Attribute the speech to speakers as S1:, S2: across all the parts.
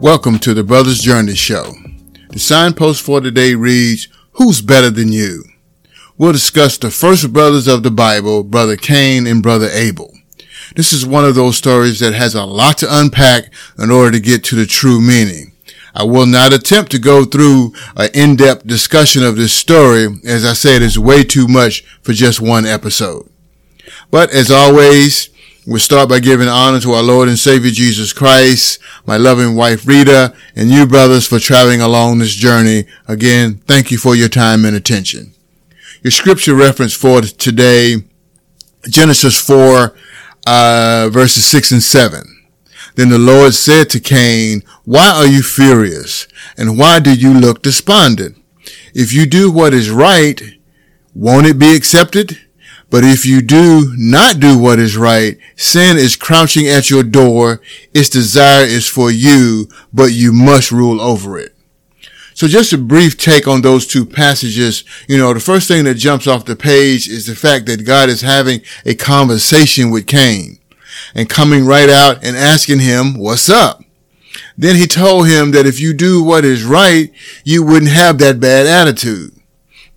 S1: Welcome to the Brothers Journey Show. The signpost for today reads, Who's better than you? We'll discuss the first brothers of the Bible, Brother Cain and Brother Abel. This is one of those stories that has a lot to unpack in order to get to the true meaning. I will not attempt to go through an in-depth discussion of this story. As I said, it's way too much for just one episode. But as always, We'll start by giving honor to our Lord and Savior Jesus Christ, my loving wife Rita, and you brothers for traveling along this journey. Again, thank you for your time and attention. Your scripture reference for today, Genesis 4, uh, verses 6 and 7. Then the Lord said to Cain, why are you furious? And why do you look despondent? If you do what is right, won't it be accepted? But if you do not do what is right, sin is crouching at your door. Its desire is for you, but you must rule over it. So just a brief take on those two passages. You know, the first thing that jumps off the page is the fact that God is having a conversation with Cain and coming right out and asking him, what's up? Then he told him that if you do what is right, you wouldn't have that bad attitude.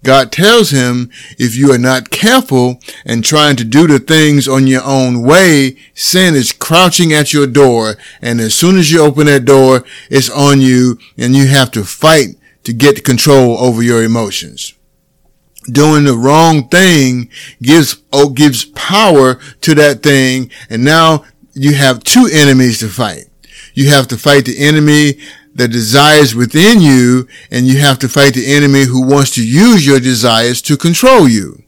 S1: God tells him, if you are not careful and trying to do the things on your own way, sin is crouching at your door. And as soon as you open that door, it's on you and you have to fight to get control over your emotions. Doing the wrong thing gives, oh, gives power to that thing. And now you have two enemies to fight. You have to fight the enemy the desires within you and you have to fight the enemy who wants to use your desires to control you.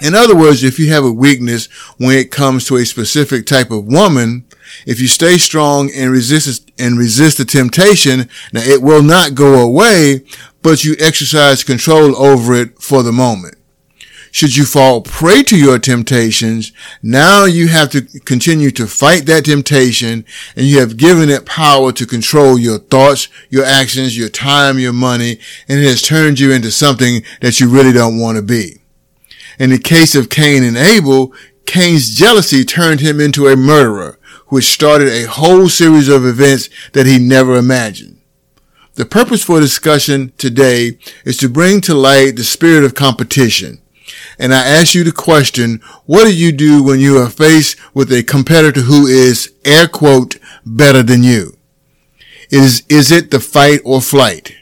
S1: In other words, if you have a weakness when it comes to a specific type of woman, if you stay strong and resist and resist the temptation, now it will not go away, but you exercise control over it for the moment. Should you fall prey to your temptations, now you have to continue to fight that temptation and you have given it power to control your thoughts, your actions, your time, your money, and it has turned you into something that you really don't want to be. In the case of Cain and Abel, Cain's jealousy turned him into a murderer, which started a whole series of events that he never imagined. The purpose for discussion today is to bring to light the spirit of competition and I ask you the question, what do you do when you are faced with a competitor who is, air quote, better than you? Is, is it the fight or flight?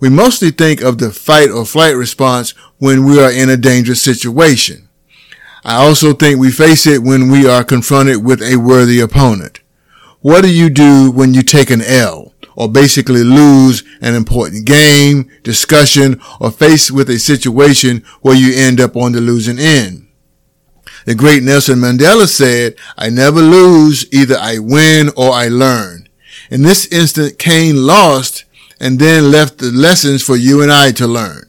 S1: We mostly think of the fight or flight response when we are in a dangerous situation. I also think we face it when we are confronted with a worthy opponent. What do you do when you take an L? Or basically lose an important game, discussion, or face with a situation where you end up on the losing end. The great Nelson Mandela said, I never lose, either I win or I learn. In this instant, Cain lost and then left the lessons for you and I to learn.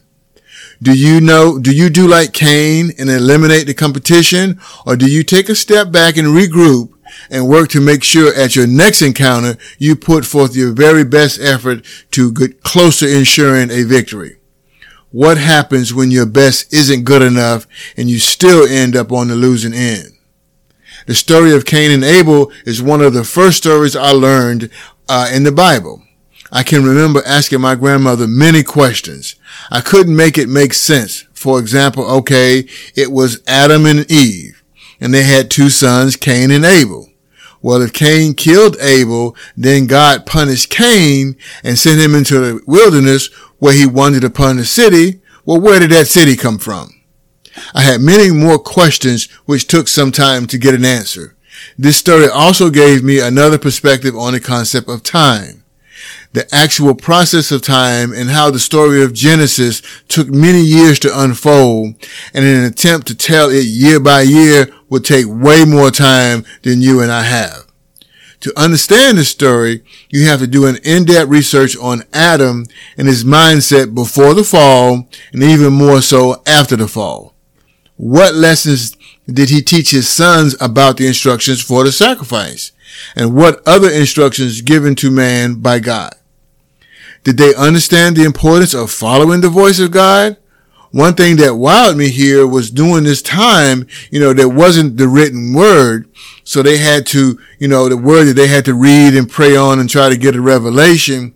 S1: Do you know, do you do like Cain and eliminate the competition or do you take a step back and regroup and work to make sure at your next encounter you put forth your very best effort to get closer ensuring a victory. What happens when your best isn't good enough and you still end up on the losing end? The story of Cain and Abel is one of the first stories I learned uh, in the Bible. I can remember asking my grandmother many questions. I couldn't make it make sense. For example, okay, it was Adam and Eve and they had two sons, Cain and Abel. Well, if Cain killed Abel, then God punished Cain and sent him into the wilderness where he wandered upon the city. Well, where did that city come from? I had many more questions which took some time to get an answer. This story also gave me another perspective on the concept of time the actual process of time and how the story of Genesis took many years to unfold and an attempt to tell it year by year would take way more time than you and I have. To understand the story, you have to do an in-depth research on Adam and his mindset before the fall and even more so after the fall. What lessons did he teach his sons about the instructions for the sacrifice? And what other instructions given to man by God? Did they understand the importance of following the voice of God? One thing that wowed me here was during this time, you know, there wasn't the written word. So they had to, you know, the word that they had to read and pray on and try to get a revelation.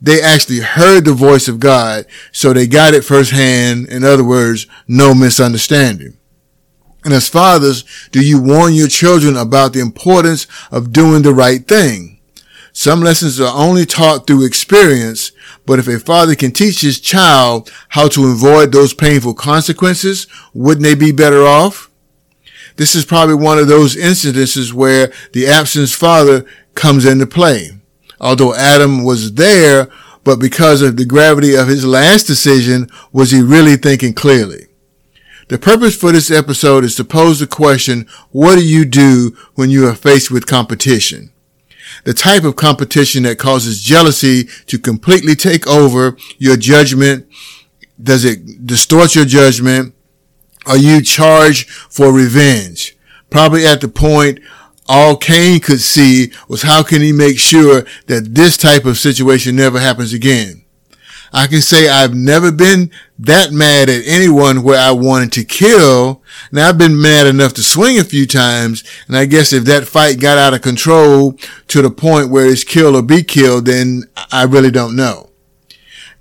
S1: They actually heard the voice of God. So they got it firsthand. In other words, no misunderstanding. And as fathers, do you warn your children about the importance of doing the right thing? Some lessons are only taught through experience, but if a father can teach his child how to avoid those painful consequences, wouldn't they be better off? This is probably one of those incidences where the absent father comes into play. Although Adam was there, but because of the gravity of his last decision, was he really thinking clearly? The purpose for this episode is to pose the question, what do you do when you are faced with competition? The type of competition that causes jealousy to completely take over your judgment? Does it distort your judgment? Are you charged for revenge? Probably at the point all Cain could see was how can he make sure that this type of situation never happens again? I can say I've never been that mad at anyone where I wanted to kill. Now I've been mad enough to swing a few times. And I guess if that fight got out of control to the point where it's kill or be killed, then I really don't know.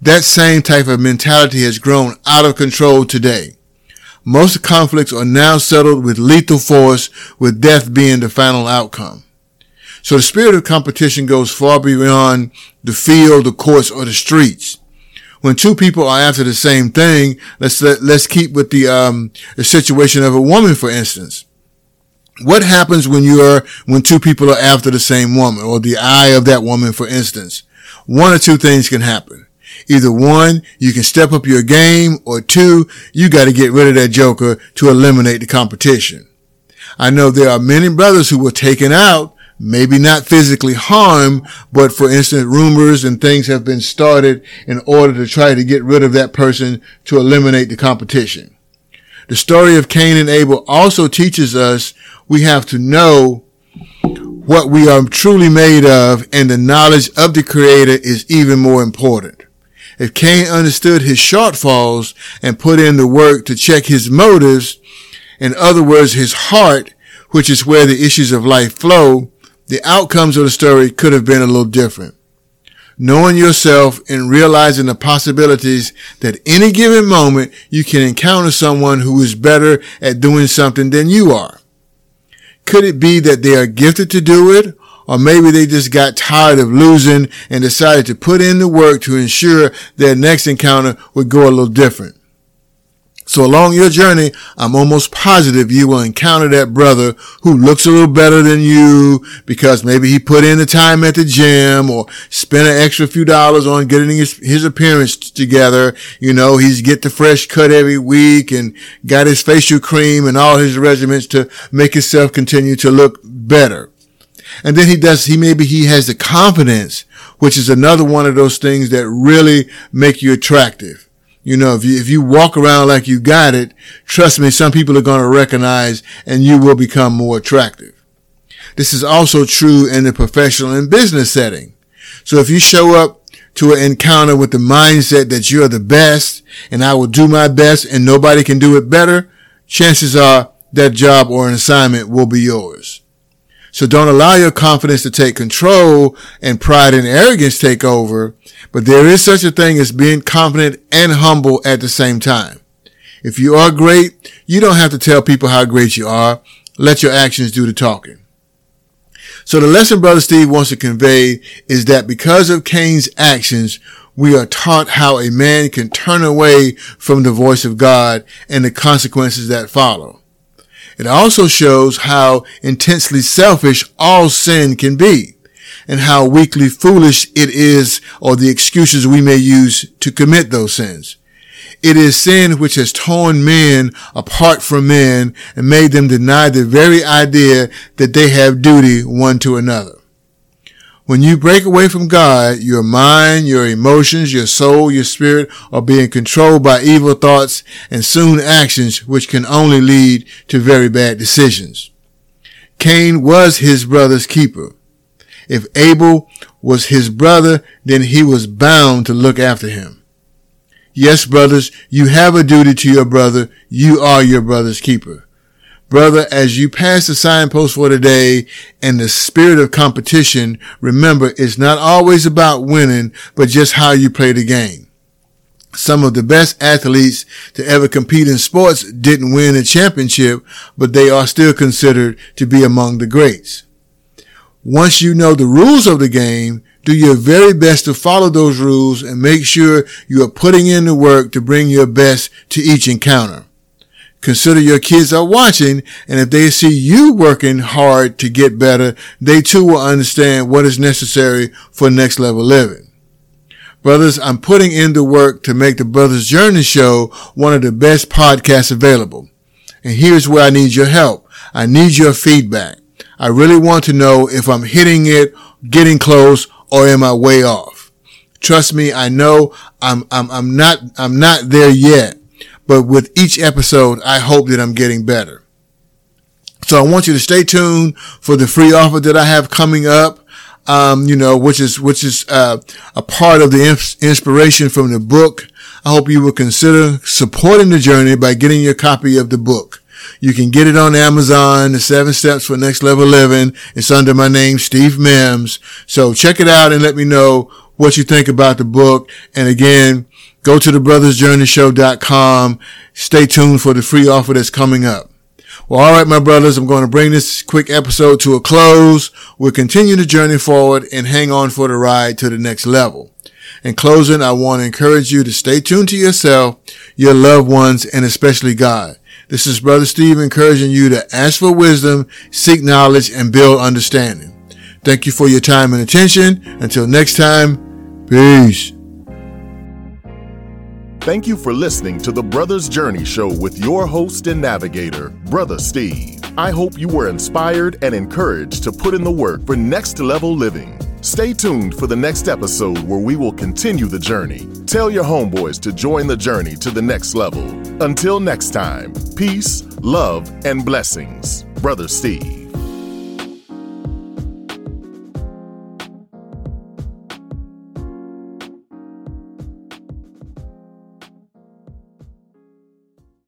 S1: That same type of mentality has grown out of control today. Most conflicts are now settled with lethal force, with death being the final outcome. So the spirit of competition goes far beyond the field, the courts, or the streets when two people are after the same thing, let's let, let us keep with the um the situation of a woman, for instance. What happens when you are when two people are after the same woman, or the eye of that woman, for instance? One or two things can happen. Either one, you can step up your game, or two, you got to get rid of that joker to eliminate the competition. I know there are many brothers who were taken out maybe not physically harm, but for instance, rumors and things have been started in order to try to get rid of that person to eliminate the competition. The story of Cain and Abel also teaches us we have to know what we are truly made of and the knowledge of the creator is even more important. If Cain understood his shortfalls and put in the work to check his motives, in other words, his heart, which is where the issues of life flow, the outcomes of the story could have been a little different. Knowing yourself and realizing the possibilities that any given moment you can encounter someone who is better at doing something than you are. Could it be that they are gifted to do it? Or maybe they just got tired of losing and decided to put in the work to ensure their next encounter would go a little different. So along your journey, I'm almost positive you will encounter that brother who looks a little better than you because maybe he put in the time at the gym or spent an extra few dollars on getting his, his appearance together. You know, he's get the fresh cut every week and got his facial cream and all his regimens to make himself continue to look better. And then he does, he maybe he has the confidence, which is another one of those things that really make you attractive you know, if you, if you walk around like you got it, trust me, some people are going to recognize and you will become more attractive. This is also true in the professional and business setting. So if you show up to an encounter with the mindset that you're the best and I will do my best and nobody can do it better, chances are that job or an assignment will be yours. So don't allow your confidence to take control and pride and arrogance take over. But there is such a thing as being confident and humble at the same time. If you are great, you don't have to tell people how great you are. Let your actions do the talking. So the lesson Brother Steve wants to convey is that because of Cain's actions, we are taught how a man can turn away from the voice of God and the consequences that follow. It also shows how intensely selfish all sin can be and how weakly foolish it is or the excuses we may use to commit those sins. It is sin which has torn men apart from men and made them deny the very idea that they have duty one to another. When you break away from God, your mind, your emotions, your soul, your spirit are being controlled by evil thoughts and soon actions which can only lead to very bad decisions. Cain was his brother's keeper. If Abel was his brother, then he was bound to look after him. Yes, brothers, you have a duty to your brother. You are your brother's keeper. Brother, as you pass the signpost for today and the spirit of competition, remember it's not always about winning, but just how you play the game. Some of the best athletes to ever compete in sports didn't win a championship, but they are still considered to be among the greats. Once you know the rules of the game, do your very best to follow those rules and make sure you are putting in the work to bring your best to each encounter. Consider your kids are watching, and if they see you working hard to get better, they too will understand what is necessary for next level living. Brothers, I'm putting in the work to make the Brothers Journey Show one of the best podcasts available. And here's where I need your help. I need your feedback. I really want to know if I'm hitting it, getting close, or am I way off? Trust me, I know I'm, I'm, I'm not, I'm not there yet but with each episode, I hope that I'm getting better. So I want you to stay tuned for the free offer that I have coming up. Um, you know, which is, which is, uh, a part of the inspiration from the book. I hope you will consider supporting the journey by getting your copy of the book. You can get it on Amazon, The Seven Steps for Next Level Living. It's under my name, Steve Mims. So check it out and let me know what you think about the book. And again, Go to thebrothersjourneyshow.com. Stay tuned for the free offer that's coming up. Well, all right, my brothers, I'm going to bring this quick episode to a close. We'll continue the journey forward and hang on for the ride to the next level. In closing, I want to encourage you to stay tuned to yourself, your loved ones, and especially God. This is Brother Steve encouraging you to ask for wisdom, seek knowledge, and build understanding. Thank you for your time and attention. Until next time, peace.
S2: Thank you for listening to the Brothers Journey Show with your host and navigator, Brother Steve. I hope you were inspired and encouraged to put in the work for next level living. Stay tuned for the next episode where we will continue the journey. Tell your homeboys to join the journey to the next level. Until next time, peace, love, and blessings. Brother Steve.